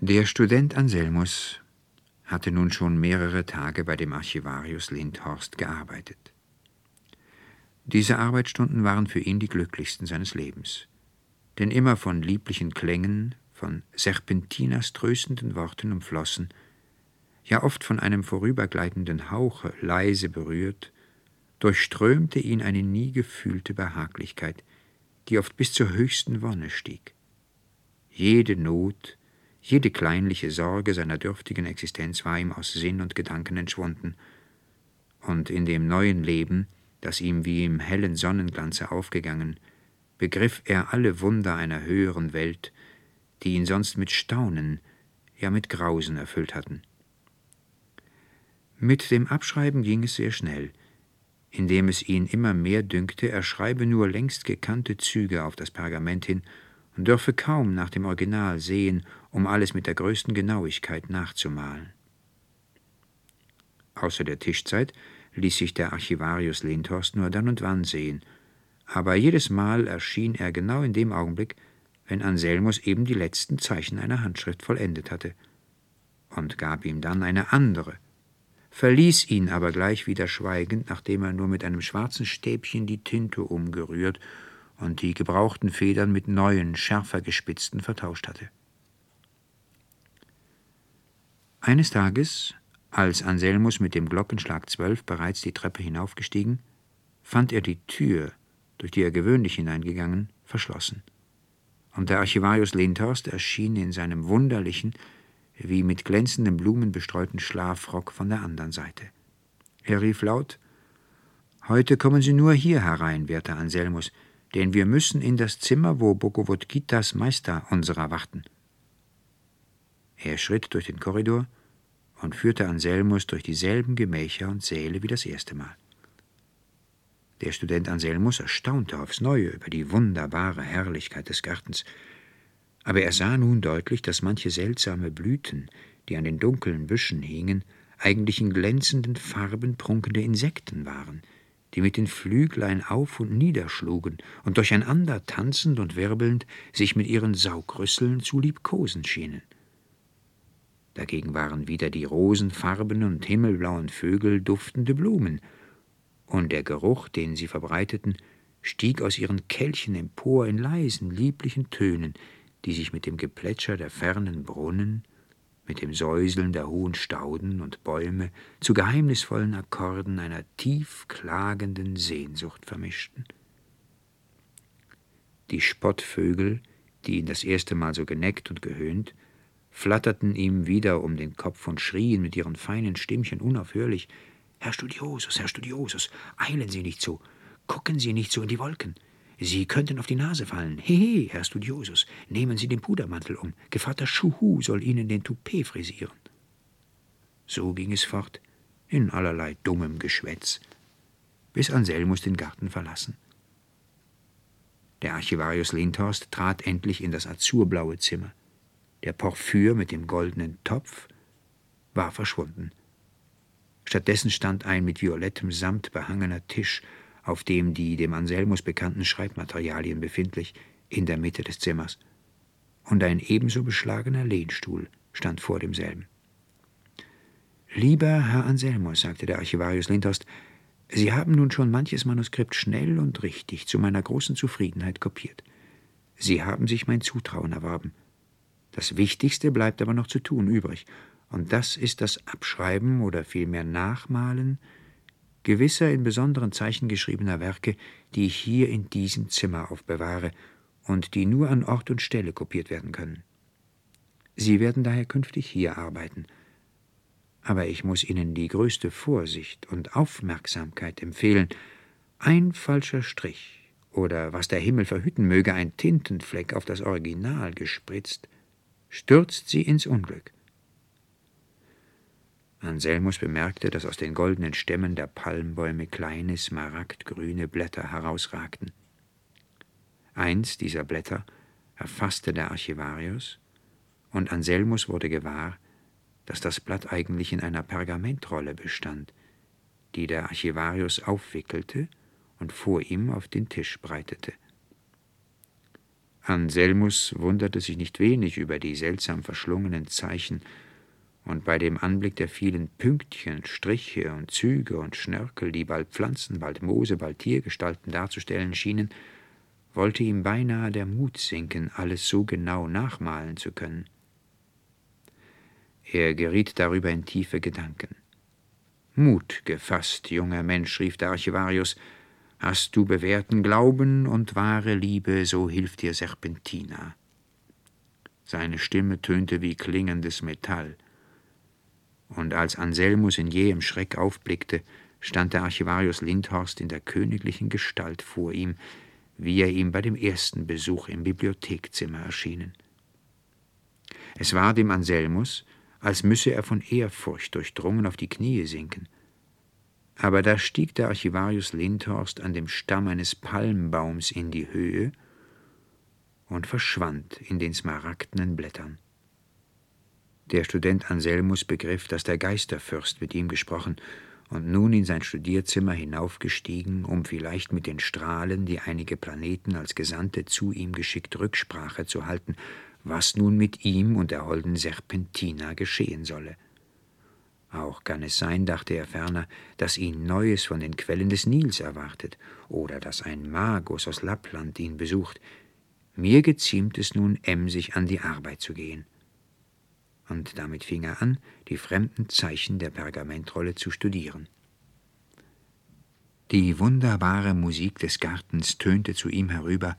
Der Student Anselmus hatte nun schon mehrere Tage bei dem Archivarius Lindhorst gearbeitet. Diese Arbeitsstunden waren für ihn die glücklichsten seines Lebens, denn immer von lieblichen Klängen, von Serpentinas tröstenden Worten umflossen, ja oft von einem vorübergleitenden Hauche leise berührt, durchströmte ihn eine nie gefühlte Behaglichkeit, die oft bis zur höchsten Wonne stieg. Jede Not, jede kleinliche Sorge seiner dürftigen Existenz war ihm aus Sinn und Gedanken entschwunden, und in dem neuen Leben, das ihm wie im hellen Sonnenglanze aufgegangen, begriff er alle Wunder einer höheren Welt, die ihn sonst mit Staunen, ja mit Grausen erfüllt hatten. Mit dem Abschreiben ging es sehr schnell, indem es ihn immer mehr dünkte, er schreibe nur längst gekannte Züge auf das Pergament hin und dürfe kaum nach dem Original sehen, um alles mit der größten Genauigkeit nachzumalen. Außer der Tischzeit ließ sich der Archivarius Lindhorst nur dann und wann sehen, aber jedes Mal erschien er genau in dem Augenblick, wenn Anselmus eben die letzten Zeichen einer Handschrift vollendet hatte, und gab ihm dann eine andere, verließ ihn aber gleich wieder schweigend, nachdem er nur mit einem schwarzen Stäbchen die Tinte umgerührt und die gebrauchten Federn mit neuen, schärfer gespitzten vertauscht hatte. Eines Tages, als Anselmus mit dem Glockenschlag zwölf bereits die Treppe hinaufgestiegen, fand er die Tür, durch die er gewöhnlich hineingegangen, verschlossen. Und der Archivarius Lindhorst erschien in seinem wunderlichen, wie mit glänzenden Blumen bestreuten Schlafrock von der anderen Seite. Er rief laut Heute kommen Sie nur hier herein, werter Anselmus, denn wir müssen in das Zimmer, wo Bogovodkitas Meister unserer warten. Er schritt durch den Korridor und führte Anselmus durch dieselben Gemächer und Säle wie das erste Mal. Der Student Anselmus erstaunte aufs Neue über die wunderbare Herrlichkeit des Gartens, aber er sah nun deutlich, dass manche seltsame Blüten, die an den dunklen Büschen hingen, eigentlich in glänzenden Farben prunkende Insekten waren, die mit den Flüglein auf und niederschlugen und durcheinander tanzend und wirbelnd sich mit ihren Saugrüsseln zu liebkosen schienen. Dagegen waren wieder die rosenfarbenen und himmelblauen Vögel duftende Blumen, und der Geruch, den sie verbreiteten, stieg aus ihren Kelchen empor in leisen, lieblichen Tönen, die sich mit dem Geplätscher der fernen Brunnen, mit dem Säuseln der hohen Stauden und Bäume zu geheimnisvollen Akkorden einer tief klagenden Sehnsucht vermischten. Die Spottvögel, die ihn das erste Mal so geneckt und gehöhnt, flatterten ihm wieder um den Kopf und schrien mit ihren feinen Stimmchen unaufhörlich Herr Studiosus, Herr Studiosus, eilen Sie nicht so, gucken Sie nicht so in die Wolken. Sie könnten auf die Nase fallen. Hehe, Herr Studiosus, nehmen Sie den Pudermantel um. Gevatter Schuhu soll Ihnen den Toupet frisieren. So ging es fort, in allerlei dummem Geschwätz, bis Anselmus den Garten verlassen. Der Archivarius Lindhorst trat endlich in das azurblaue Zimmer. Der Porphyr mit dem goldenen Topf war verschwunden. Stattdessen stand ein mit violettem Samt behangener Tisch auf dem die dem Anselmus bekannten Schreibmaterialien befindlich, in der Mitte des Zimmers. Und ein ebenso beschlagener Lehnstuhl stand vor demselben. Lieber Herr Anselmus, sagte der Archivarius Lindhorst, Sie haben nun schon manches Manuskript schnell und richtig zu meiner großen Zufriedenheit kopiert. Sie haben sich mein Zutrauen erworben. Das Wichtigste bleibt aber noch zu tun übrig, und das ist das Abschreiben oder vielmehr Nachmalen gewisser in besonderen Zeichen geschriebener Werke, die ich hier in diesem Zimmer aufbewahre und die nur an Ort und Stelle kopiert werden können. Sie werden daher künftig hier arbeiten. Aber ich muss Ihnen die größte Vorsicht und Aufmerksamkeit empfehlen. Ein falscher Strich oder was der Himmel verhüten möge, ein Tintenfleck auf das Original gespritzt, stürzt Sie ins Unglück. Anselmus bemerkte, dass aus den goldenen Stämmen der Palmbäume kleine smaragdgrüne Blätter herausragten. Eins dieser Blätter erfasste der Archivarius, und Anselmus wurde gewahr, dass das Blatt eigentlich in einer Pergamentrolle bestand, die der Archivarius aufwickelte und vor ihm auf den Tisch breitete. Anselmus wunderte sich nicht wenig über die seltsam verschlungenen Zeichen, und bei dem Anblick der vielen Pünktchen, Striche und Züge und Schnörkel, die bald Pflanzen, bald Moose, bald Tiergestalten darzustellen schienen, wollte ihm beinahe der Mut sinken, alles so genau nachmalen zu können. Er geriet darüber in tiefe Gedanken. Mut gefasst, junger Mensch, rief der Archivarius, hast du bewährten Glauben und wahre Liebe, so hilft dir Serpentina. Seine Stimme tönte wie klingendes Metall und als Anselmus in jähem Schreck aufblickte, stand der Archivarius Lindhorst in der königlichen Gestalt vor ihm, wie er ihm bei dem ersten Besuch im Bibliothekzimmer erschienen. Es war dem Anselmus, als müsse er von Ehrfurcht durchdrungen auf die Knie sinken. Aber da stieg der Archivarius Lindhorst an dem Stamm eines Palmbaums in die Höhe und verschwand in den smaragdenen Blättern. Der Student Anselmus begriff, dass der Geisterfürst mit ihm gesprochen und nun in sein Studierzimmer hinaufgestiegen, um vielleicht mit den Strahlen, die einige Planeten als Gesandte zu ihm geschickt Rücksprache zu halten, was nun mit ihm und der holden Serpentina geschehen solle. Auch kann es sein, dachte er ferner, dass ihn Neues von den Quellen des Nils erwartet oder dass ein Magus aus Lappland ihn besucht. Mir geziemt es nun, emsig an die Arbeit zu gehen und damit fing er an, die fremden Zeichen der Pergamentrolle zu studieren. Die wunderbare Musik des Gartens tönte zu ihm herüber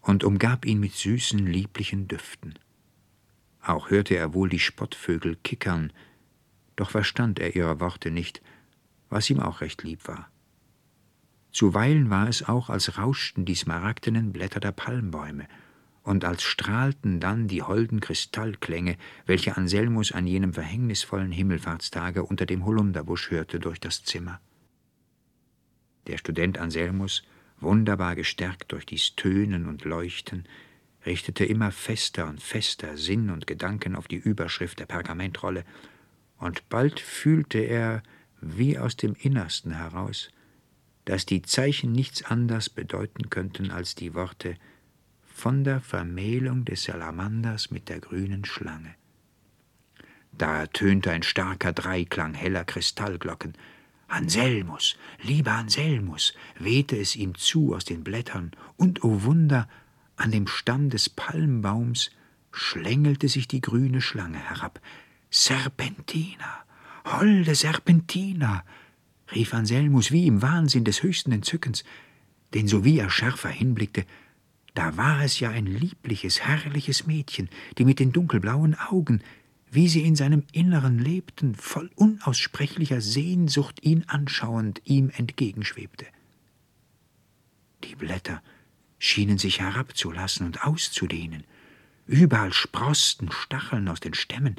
und umgab ihn mit süßen, lieblichen Düften. Auch hörte er wohl die Spottvögel kickern, doch verstand er ihre Worte nicht, was ihm auch recht lieb war. Zuweilen war es auch, als rauschten die smaragdenen Blätter der Palmbäume, und als strahlten dann die holden Kristallklänge, welche Anselmus an jenem verhängnisvollen Himmelfahrtstage unter dem Holunderbusch hörte, durch das Zimmer. Der Student Anselmus, wunderbar gestärkt durch dies Tönen und Leuchten, richtete immer fester und fester Sinn und Gedanken auf die Überschrift der Pergamentrolle, und bald fühlte er, wie aus dem Innersten heraus, dass die Zeichen nichts anders bedeuten könnten als die Worte von der Vermählung des Salamanders mit der grünen Schlange. Da ertönte ein starker Dreiklang heller Kristallglocken. Anselmus, lieber Anselmus, wehte es ihm zu aus den Blättern, und o oh Wunder, an dem Stamm des Palmbaums schlängelte sich die grüne Schlange herab. Serpentina, holde Serpentina, rief Anselmus wie im Wahnsinn des höchsten Entzückens, denn sowie er schärfer hinblickte, da war es ja ein liebliches, herrliches Mädchen, die mit den dunkelblauen Augen, wie sie in seinem Inneren lebten, voll unaussprechlicher Sehnsucht ihn anschauend ihm entgegenschwebte. Die Blätter schienen sich herabzulassen und auszudehnen, überall sproßten Stacheln aus den Stämmen,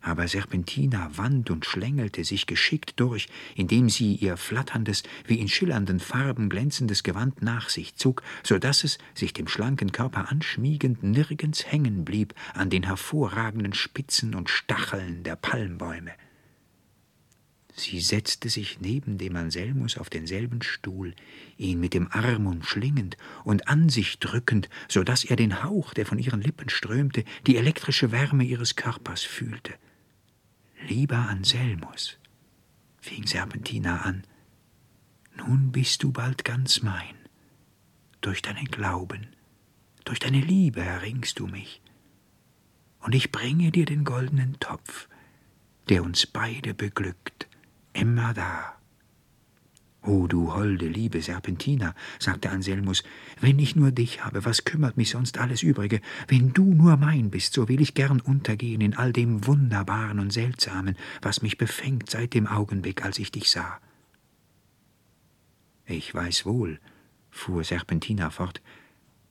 aber Serpentina wand und schlängelte sich geschickt durch, indem sie ihr flatterndes, wie in schillernden Farben glänzendes Gewand nach sich zog, so dass es, sich dem schlanken Körper anschmiegend, nirgends hängen blieb an den hervorragenden Spitzen und Stacheln der Palmbäume. Sie setzte sich neben dem Anselmus auf denselben Stuhl, ihn mit dem Arm umschlingend und an sich drückend, so dass er den Hauch, der von ihren Lippen strömte, die elektrische Wärme ihres Körpers fühlte. Lieber Anselmus, fing Serpentina an, nun bist du bald ganz mein. Durch deinen Glauben, durch deine Liebe erringst du mich. Und ich bringe dir den goldenen Topf, der uns beide beglückt, immer da. O du holde, liebe Serpentina, sagte Anselmus, wenn ich nur dich habe, was kümmert mich sonst alles übrige? Wenn du nur mein bist, so will ich gern untergehen in all dem Wunderbaren und Seltsamen, was mich befängt seit dem Augenblick, als ich dich sah. Ich weiß wohl, fuhr Serpentina fort,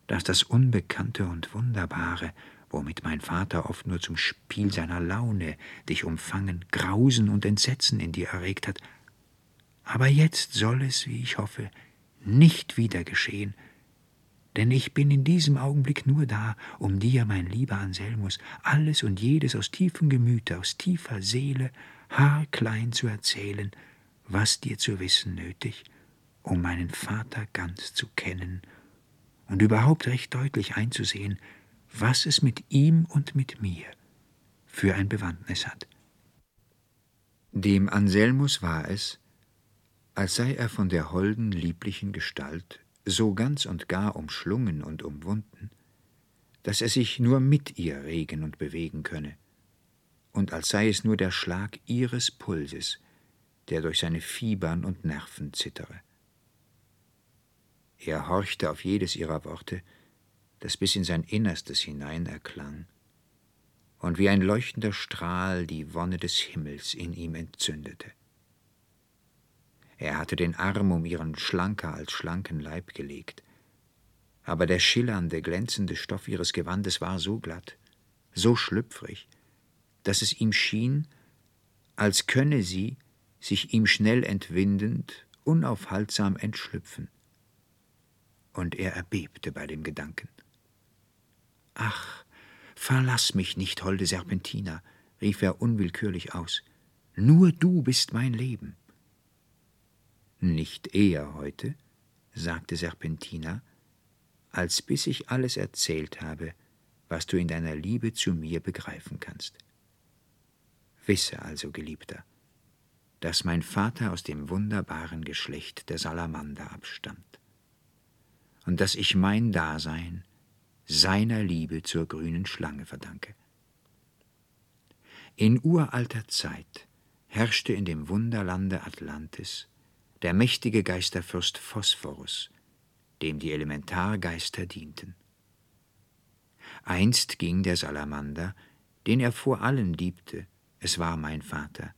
dass das Unbekannte und Wunderbare, womit mein Vater oft nur zum Spiel seiner Laune dich umfangen, Grausen und Entsetzen in dir erregt hat, aber jetzt soll es, wie ich hoffe, nicht wieder geschehen, denn ich bin in diesem Augenblick nur da, um dir, mein lieber Anselmus, alles und jedes aus tiefem Gemüte, aus tiefer Seele, haarklein zu erzählen, was dir zu wissen nötig, um meinen Vater ganz zu kennen und überhaupt recht deutlich einzusehen, was es mit ihm und mit mir für ein Bewandtnis hat. Dem Anselmus war es, als sei er von der holden, lieblichen Gestalt so ganz und gar umschlungen und umwunden, dass er sich nur mit ihr regen und bewegen könne, und als sei es nur der Schlag ihres Pulses, der durch seine Fibern und Nerven zittere. Er horchte auf jedes ihrer Worte, das bis in sein Innerstes hinein erklang und wie ein leuchtender Strahl die Wonne des Himmels in ihm entzündete. Er hatte den Arm um ihren schlanker als schlanken Leib gelegt, aber der schillernde, glänzende Stoff ihres Gewandes war so glatt, so schlüpfrig, dass es ihm schien, als könne sie, sich ihm schnell entwindend, unaufhaltsam entschlüpfen. Und er erbebte bei dem Gedanken. Ach, verlass mich nicht, holde Serpentina, rief er unwillkürlich aus. Nur du bist mein Leben. Nicht eher heute, sagte Serpentina, als bis ich alles erzählt habe, was du in deiner Liebe zu mir begreifen kannst. Wisse also, Geliebter, dass mein Vater aus dem wunderbaren Geschlecht der Salamander abstammt und dass ich mein Dasein seiner Liebe zur grünen Schlange verdanke. In uralter Zeit herrschte in dem Wunderlande Atlantis der mächtige Geisterfürst Phosphorus, dem die Elementargeister dienten. Einst ging der Salamander, den er vor allen liebte, es war mein Vater,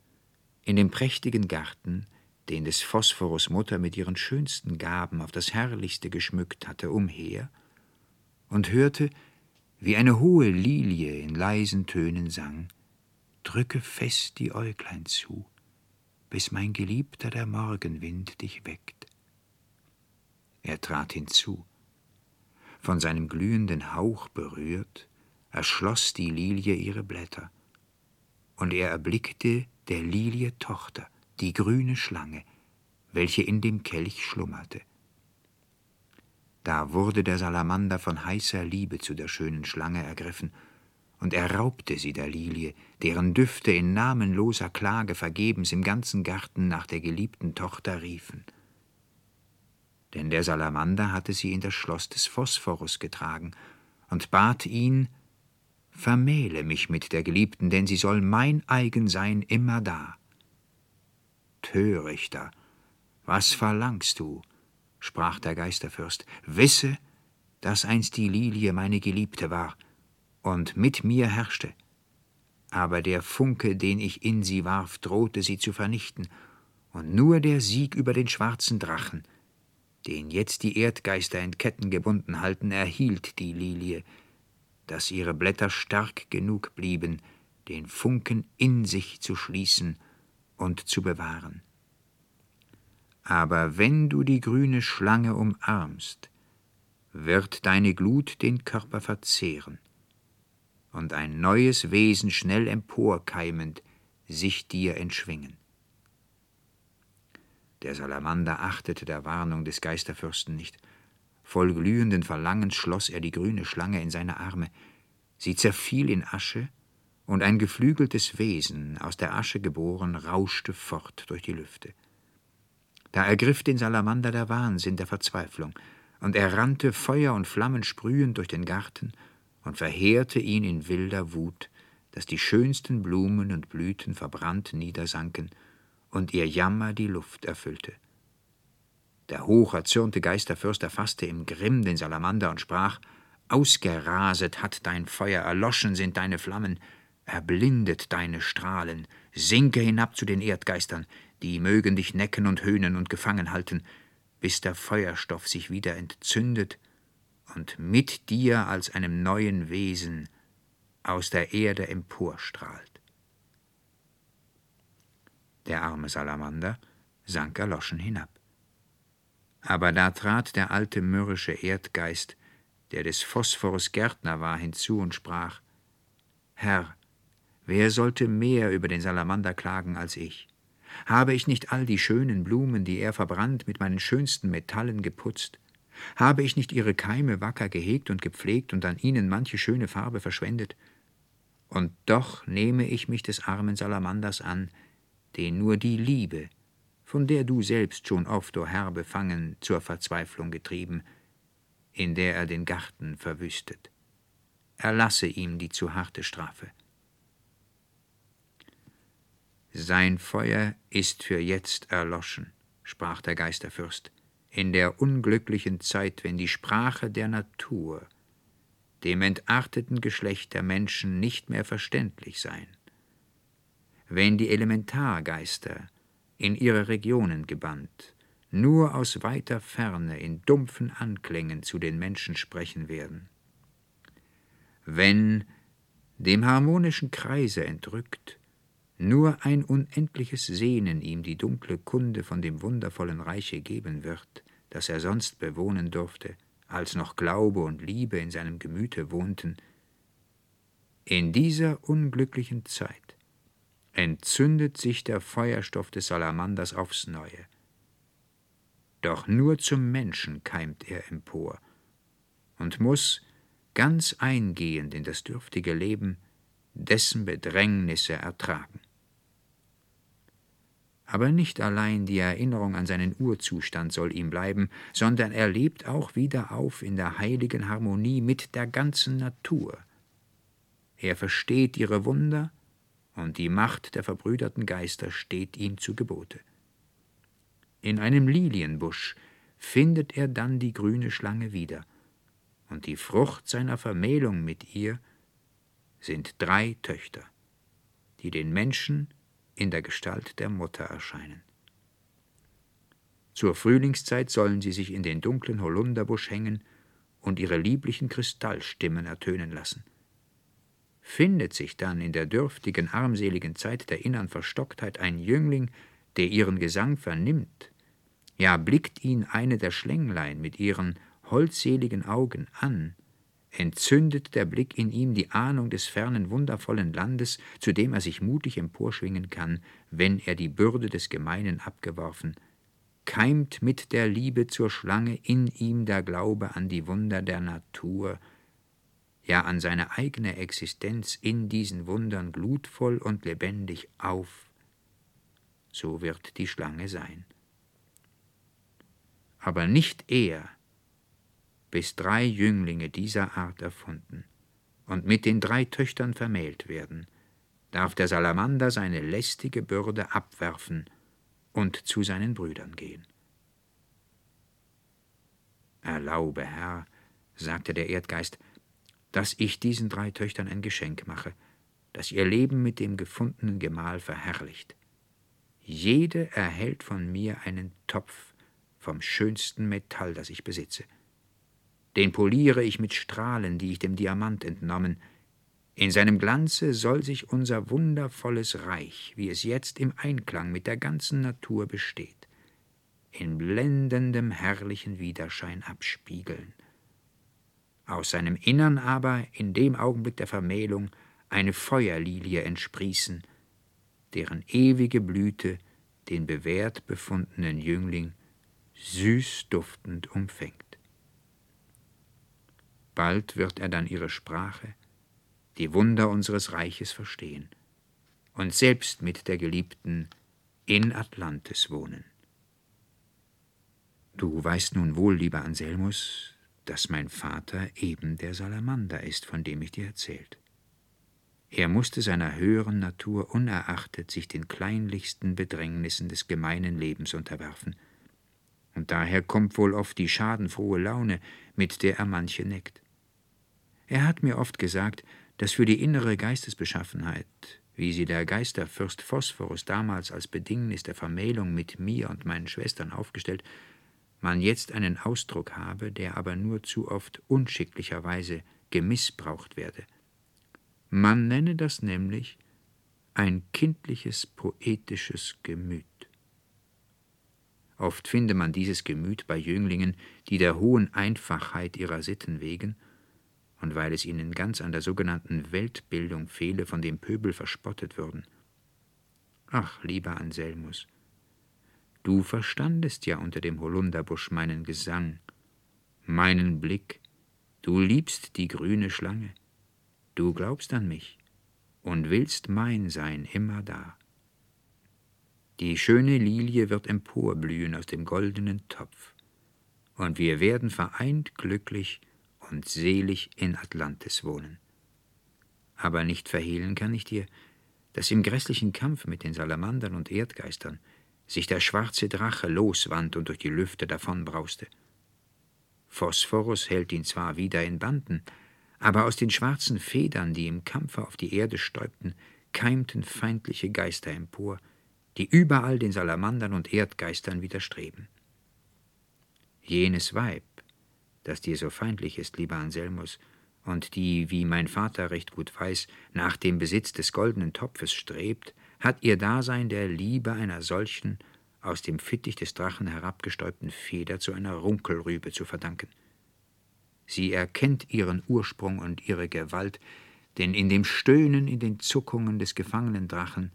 in dem prächtigen Garten, den des Phosphorus Mutter mit ihren schönsten Gaben auf das herrlichste geschmückt hatte, umher und hörte, wie eine hohe Lilie in leisen Tönen sang, drücke fest die Äuglein zu, bis mein Geliebter der Morgenwind dich weckt. Er trat hinzu. Von seinem glühenden Hauch berührt, erschloss die Lilie ihre Blätter, und er erblickte der Lilie Tochter, die grüne Schlange, welche in dem Kelch schlummerte. Da wurde der Salamander von heißer Liebe zu der schönen Schlange ergriffen, und er raubte sie der Lilie, deren Düfte in namenloser Klage vergebens im ganzen Garten nach der geliebten Tochter riefen. Denn der Salamander hatte sie in das Schloss des Phosphorus getragen und bat ihn, vermähle mich mit der Geliebten, denn sie soll mein eigen sein immerdar. Törichter, was verlangst du? sprach der Geisterfürst, wisse, dass einst die Lilie meine Geliebte war und mit mir herrschte. Aber der Funke, den ich in sie warf, drohte sie zu vernichten, und nur der Sieg über den schwarzen Drachen, den jetzt die Erdgeister in Ketten gebunden halten, erhielt die Lilie, dass ihre Blätter stark genug blieben, den Funken in sich zu schließen und zu bewahren. Aber wenn du die grüne Schlange umarmst, wird deine Glut den Körper verzehren und ein neues Wesen schnell emporkeimend sich dir entschwingen. Der Salamander achtete der Warnung des Geisterfürsten nicht. Voll glühenden Verlangens schloss er die grüne Schlange in seine Arme. Sie zerfiel in Asche, und ein geflügeltes Wesen, aus der Asche geboren, rauschte fort durch die Lüfte. Da ergriff den Salamander der Wahnsinn der Verzweiflung, und er rannte Feuer und Flammen sprühend durch den Garten und verheerte ihn in wilder Wut, dass die schönsten Blumen und Blüten verbrannt niedersanken und ihr Jammer die Luft erfüllte. Der hocherzürnte Geisterfürst erfasste im Grimm den Salamander und sprach Ausgeraset hat dein Feuer, erloschen sind deine Flammen, erblindet deine Strahlen, sinke hinab zu den Erdgeistern, die mögen dich necken und höhnen und gefangen halten, bis der Feuerstoff sich wieder entzündet und mit dir als einem neuen Wesen aus der Erde emporstrahlt. Der arme Salamander sank erloschen hinab. Aber da trat der alte mürrische Erdgeist, der des Phosphorus Gärtner war, hinzu und sprach Herr, wer sollte mehr über den Salamander klagen als ich? Habe ich nicht all die schönen Blumen, die er verbrannt, mit meinen schönsten Metallen geputzt? Habe ich nicht ihre Keime wacker gehegt und gepflegt und an ihnen manche schöne Farbe verschwendet? Und doch nehme ich mich des armen Salamanders an, den nur die Liebe, von der du selbst schon oft, o Herr, befangen, zur Verzweiflung getrieben, in der er den Garten verwüstet. Erlasse ihm die zu harte Strafe. Sein Feuer ist für jetzt erloschen, sprach der Geisterfürst, in der unglücklichen Zeit, wenn die Sprache der Natur dem entarteten Geschlecht der Menschen nicht mehr verständlich sein. Wenn die Elementargeister, in ihre Regionen gebannt, nur aus weiter Ferne in dumpfen Anklängen zu den Menschen sprechen werden. Wenn, dem harmonischen Kreise entrückt, nur ein unendliches Sehnen ihm die dunkle Kunde von dem wundervollen Reiche geben wird, das er sonst bewohnen durfte, als noch Glaube und Liebe in seinem Gemüte wohnten. In dieser unglücklichen Zeit entzündet sich der Feuerstoff des Salamanders aufs Neue. Doch nur zum Menschen keimt er empor und muss, ganz eingehend in das dürftige Leben, dessen Bedrängnisse ertragen aber nicht allein die Erinnerung an seinen Urzustand soll ihm bleiben, sondern er lebt auch wieder auf in der heiligen Harmonie mit der ganzen Natur. Er versteht ihre Wunder, und die Macht der verbrüderten Geister steht ihm zu Gebote. In einem Lilienbusch findet er dann die grüne Schlange wieder, und die Frucht seiner Vermählung mit ihr sind drei Töchter, die den Menschen in der Gestalt der Mutter erscheinen. Zur Frühlingszeit sollen sie sich in den dunklen Holunderbusch hängen und ihre lieblichen Kristallstimmen ertönen lassen. Findet sich dann in der dürftigen, armseligen Zeit der innern Verstocktheit ein Jüngling, der ihren Gesang vernimmt, ja blickt ihn eine der Schlänglein mit ihren holdseligen Augen an, entzündet der Blick in ihm die Ahnung des fernen, wundervollen Landes, zu dem er sich mutig emporschwingen kann, wenn er die Bürde des Gemeinen abgeworfen, keimt mit der Liebe zur Schlange in ihm der Glaube an die Wunder der Natur, ja an seine eigene Existenz in diesen Wundern glutvoll und lebendig auf. So wird die Schlange sein. Aber nicht er, bis drei Jünglinge dieser Art erfunden und mit den drei Töchtern vermählt werden, darf der Salamander seine lästige Bürde abwerfen und zu seinen Brüdern gehen. Erlaube, Herr, sagte der Erdgeist, dass ich diesen drei Töchtern ein Geschenk mache, das ihr Leben mit dem gefundenen Gemahl verherrlicht. Jede erhält von mir einen Topf vom schönsten Metall, das ich besitze. Den poliere ich mit Strahlen, die ich dem Diamant entnommen. In seinem Glanze soll sich unser wundervolles Reich, wie es jetzt im Einklang mit der ganzen Natur besteht, in blendendem herrlichen Widerschein abspiegeln. Aus seinem Innern aber, in dem Augenblick der Vermählung, eine Feuerlilie entsprießen, deren ewige Blüte den bewährt befundenen Jüngling süß duftend umfängt. Bald wird er dann ihre Sprache, die Wunder unseres Reiches verstehen und selbst mit der Geliebten in Atlantis wohnen. Du weißt nun wohl, lieber Anselmus, dass mein Vater eben der Salamander ist, von dem ich dir erzählt. Er musste seiner höheren Natur unerachtet sich den kleinlichsten Bedrängnissen des gemeinen Lebens unterwerfen, und daher kommt wohl oft die schadenfrohe Laune, mit der er manche neckt. Er hat mir oft gesagt, dass für die innere Geistesbeschaffenheit, wie sie der Geisterfürst Phosphorus damals als Bedingnis der Vermählung mit mir und meinen Schwestern aufgestellt, man jetzt einen Ausdruck habe, der aber nur zu oft unschicklicherweise gemissbraucht werde. Man nenne das nämlich ein kindliches poetisches Gemüt. Oft finde man dieses Gemüt bei Jünglingen, die der hohen Einfachheit ihrer Sitten wegen und weil es ihnen ganz an der sogenannten Weltbildung fehle, von dem Pöbel verspottet würden. Ach, lieber Anselmus, du verstandest ja unter dem Holunderbusch meinen Gesang meinen Blick, du liebst die grüne Schlange, du glaubst an mich und willst mein sein immer da. Die schöne Lilie wird emporblühen aus dem goldenen Topf, und wir werden vereint glücklich und selig in Atlantis wohnen. Aber nicht verhehlen kann ich dir, dass im grässlichen Kampf mit den Salamandern und Erdgeistern sich der schwarze Drache loswand und durch die Lüfte davonbrauste. Phosphorus hält ihn zwar wieder in Banden, aber aus den schwarzen Federn, die im Kampfe auf die Erde stäubten, keimten feindliche Geister empor, die überall den Salamandern und Erdgeistern widerstreben. Jenes Weib, das dir so feindlich ist, lieber Anselmus, und die, wie mein Vater recht gut weiß, nach dem Besitz des goldenen Topfes strebt, hat ihr Dasein der Liebe einer solchen, aus dem Fittich des Drachen herabgestäubten Feder zu einer Runkelrübe zu verdanken. Sie erkennt ihren Ursprung und ihre Gewalt, denn in dem Stöhnen, in den Zuckungen des gefangenen Drachen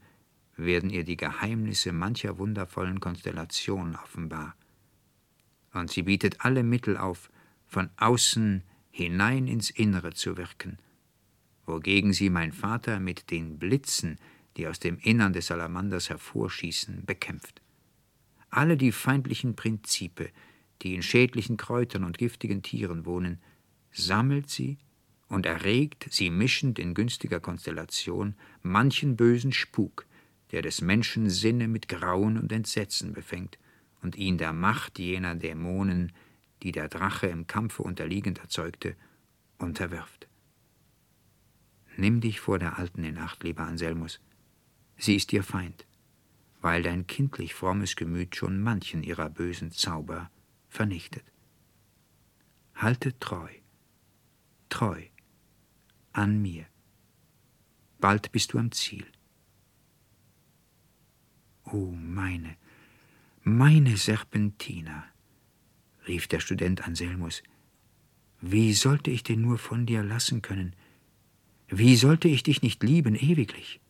werden ihr die Geheimnisse mancher wundervollen Konstellation offenbar. Und sie bietet alle Mittel auf, von außen hinein ins Innere zu wirken, wogegen sie mein Vater mit den Blitzen, die aus dem Innern des Salamanders hervorschießen, bekämpft. Alle die feindlichen Prinzipe, die in schädlichen Kräutern und giftigen Tieren wohnen, sammelt sie und erregt, sie mischend in günstiger Konstellation, manchen bösen Spuk, der des Menschen Sinne mit Grauen und Entsetzen befängt und ihn der Macht jener Dämonen, die der Drache im Kampfe unterliegend erzeugte, unterwirft. Nimm dich vor der Alten in Acht, lieber Anselmus. Sie ist dir Feind, weil dein kindlich frommes Gemüt schon manchen ihrer bösen Zauber vernichtet. Halte treu, treu an mir. Bald bist du am Ziel. Oh, meine, meine Serpentina, rief der Student Anselmus, wie sollte ich denn nur von dir lassen können? Wie sollte ich dich nicht lieben ewiglich?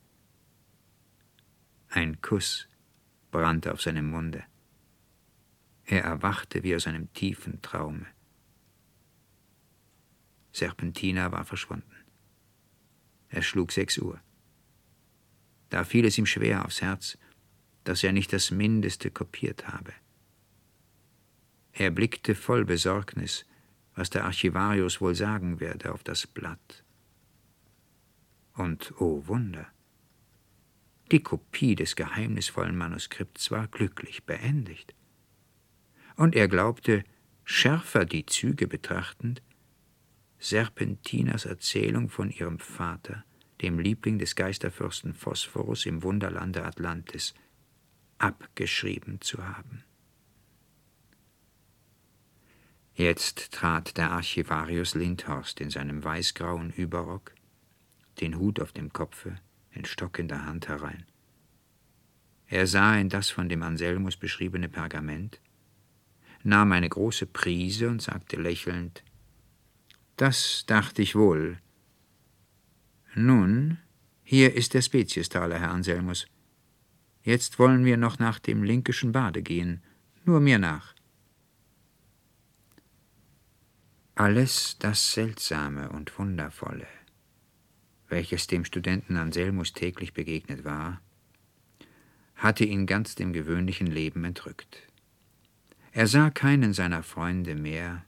Ein Kuss brannte auf seinem Munde. Er erwachte wie aus einem tiefen Traume. Serpentina war verschwunden. Es schlug sechs Uhr. Da fiel es ihm schwer aufs Herz, dass er nicht das Mindeste kopiert habe. Er blickte voll Besorgnis, was der Archivarius wohl sagen werde, auf das Blatt. Und oh Wunder! Die Kopie des geheimnisvollen Manuskripts war glücklich beendigt. Und er glaubte, schärfer die Züge betrachtend, Serpentinas Erzählung von ihrem Vater, dem Liebling des Geisterfürsten Phosphorus im Wunderlande Atlantis, abgeschrieben zu haben. Jetzt trat der Archivarius Lindhorst in seinem weißgrauen Überrock, den Hut auf dem Kopfe, den Stock in der Hand herein. Er sah in das von dem Anselmus beschriebene Pergament, nahm eine große Prise und sagte lächelnd Das dachte ich wohl. Nun, hier ist der Speziestaler, Herr Anselmus. Jetzt wollen wir noch nach dem Linkischen Bade gehen. Nur mir nach. Alles das Seltsame und Wundervolle, welches dem Studenten Anselmus täglich begegnet war, hatte ihn ganz dem gewöhnlichen Leben entrückt. Er sah keinen seiner Freunde mehr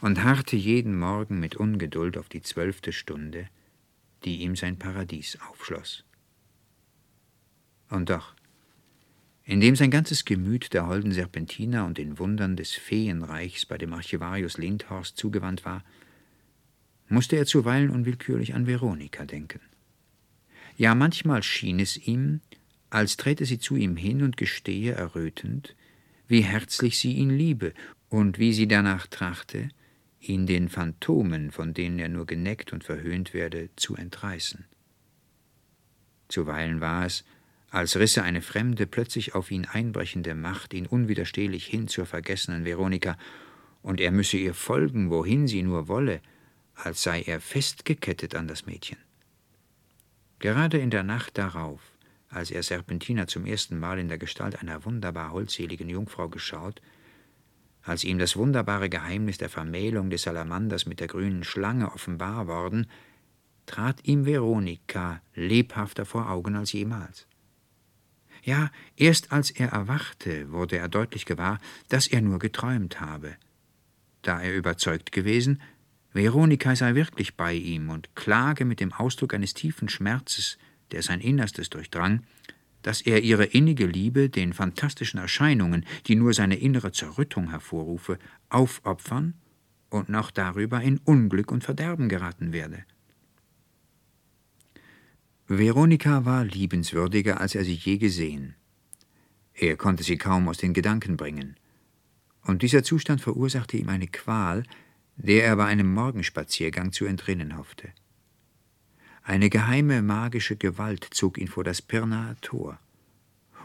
und harrte jeden Morgen mit Ungeduld auf die zwölfte Stunde, die ihm sein Paradies aufschloss. Und doch, indem sein ganzes Gemüt der holden Serpentina und den Wundern des Feenreichs bei dem Archivarius Lindhorst zugewandt war, musste er zuweilen unwillkürlich an Veronika denken. Ja, manchmal schien es ihm, als träte sie zu ihm hin und gestehe errötend, wie herzlich sie ihn liebe und wie sie danach trachte, ihn den Phantomen, von denen er nur geneckt und verhöhnt werde, zu entreißen. Zuweilen war es, als risse eine fremde, plötzlich auf ihn einbrechende Macht ihn unwiderstehlich hin zur vergessenen Veronika, und er müsse ihr folgen, wohin sie nur wolle, als sei er festgekettet an das Mädchen. Gerade in der Nacht darauf, als er Serpentina zum ersten Mal in der Gestalt einer wunderbar holdseligen Jungfrau geschaut, Als ihm das wunderbare Geheimnis der Vermählung des Salamanders mit der grünen Schlange offenbar worden, trat ihm Veronika lebhafter vor Augen als jemals. Ja, erst als er erwachte, wurde er deutlich gewahr, dass er nur geträumt habe. Da er überzeugt gewesen, Veronika sei wirklich bei ihm und klage mit dem Ausdruck eines tiefen Schmerzes, der sein Innerstes durchdrang, dass er ihre innige Liebe den fantastischen Erscheinungen, die nur seine innere Zerrüttung hervorrufe, aufopfern und noch darüber in Unglück und Verderben geraten werde. Veronika war liebenswürdiger, als er sie je gesehen. Er konnte sie kaum aus den Gedanken bringen. Und dieser Zustand verursachte ihm eine Qual, der er bei einem Morgenspaziergang zu entrinnen hoffte. Eine geheime magische Gewalt zog ihn vor das Pirnaer Tor.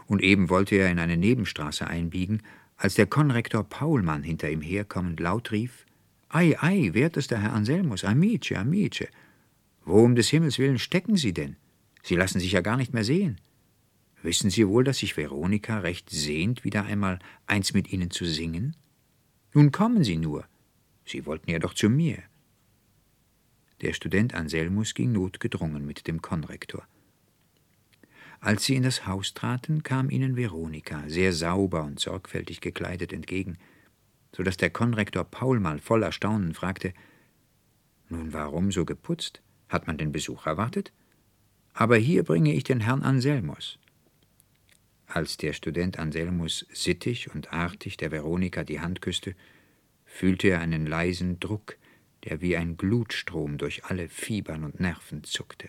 Und eben wollte er in eine Nebenstraße einbiegen, als der Konrektor Paulmann hinter ihm herkommend laut rief: Ei, ei, wertester Herr Anselmus, amice, amice, wo um des Himmels willen stecken Sie denn? Sie lassen sich ja gar nicht mehr sehen. Wissen Sie wohl, dass sich Veronika recht sehnt, wieder einmal eins mit Ihnen zu singen? Nun kommen Sie nur. Sie wollten ja doch zu mir. Der Student Anselmus ging notgedrungen mit dem Konrektor. Als sie in das Haus traten, kam ihnen Veronika, sehr sauber und sorgfältig gekleidet, entgegen, so dass der Konrektor Paul mal voll Erstaunen fragte: Nun, warum so geputzt? Hat man den Besuch erwartet? Aber hier bringe ich den Herrn Anselmus. Als der Student Anselmus sittig und artig der Veronika die Hand küsste, fühlte er einen leisen Druck, der wie ein Glutstrom durch alle Fibern und Nerven zuckte.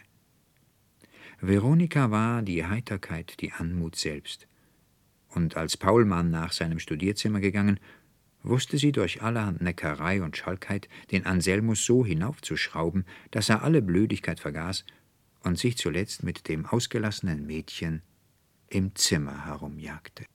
Veronika war die Heiterkeit, die Anmut selbst. Und als Paulmann nach seinem Studierzimmer gegangen, wusste sie durch allerhand Neckerei und Schalkheit den Anselmus so hinaufzuschrauben, dass er alle Blödigkeit vergaß und sich zuletzt mit dem ausgelassenen Mädchen im Zimmer herumjagte.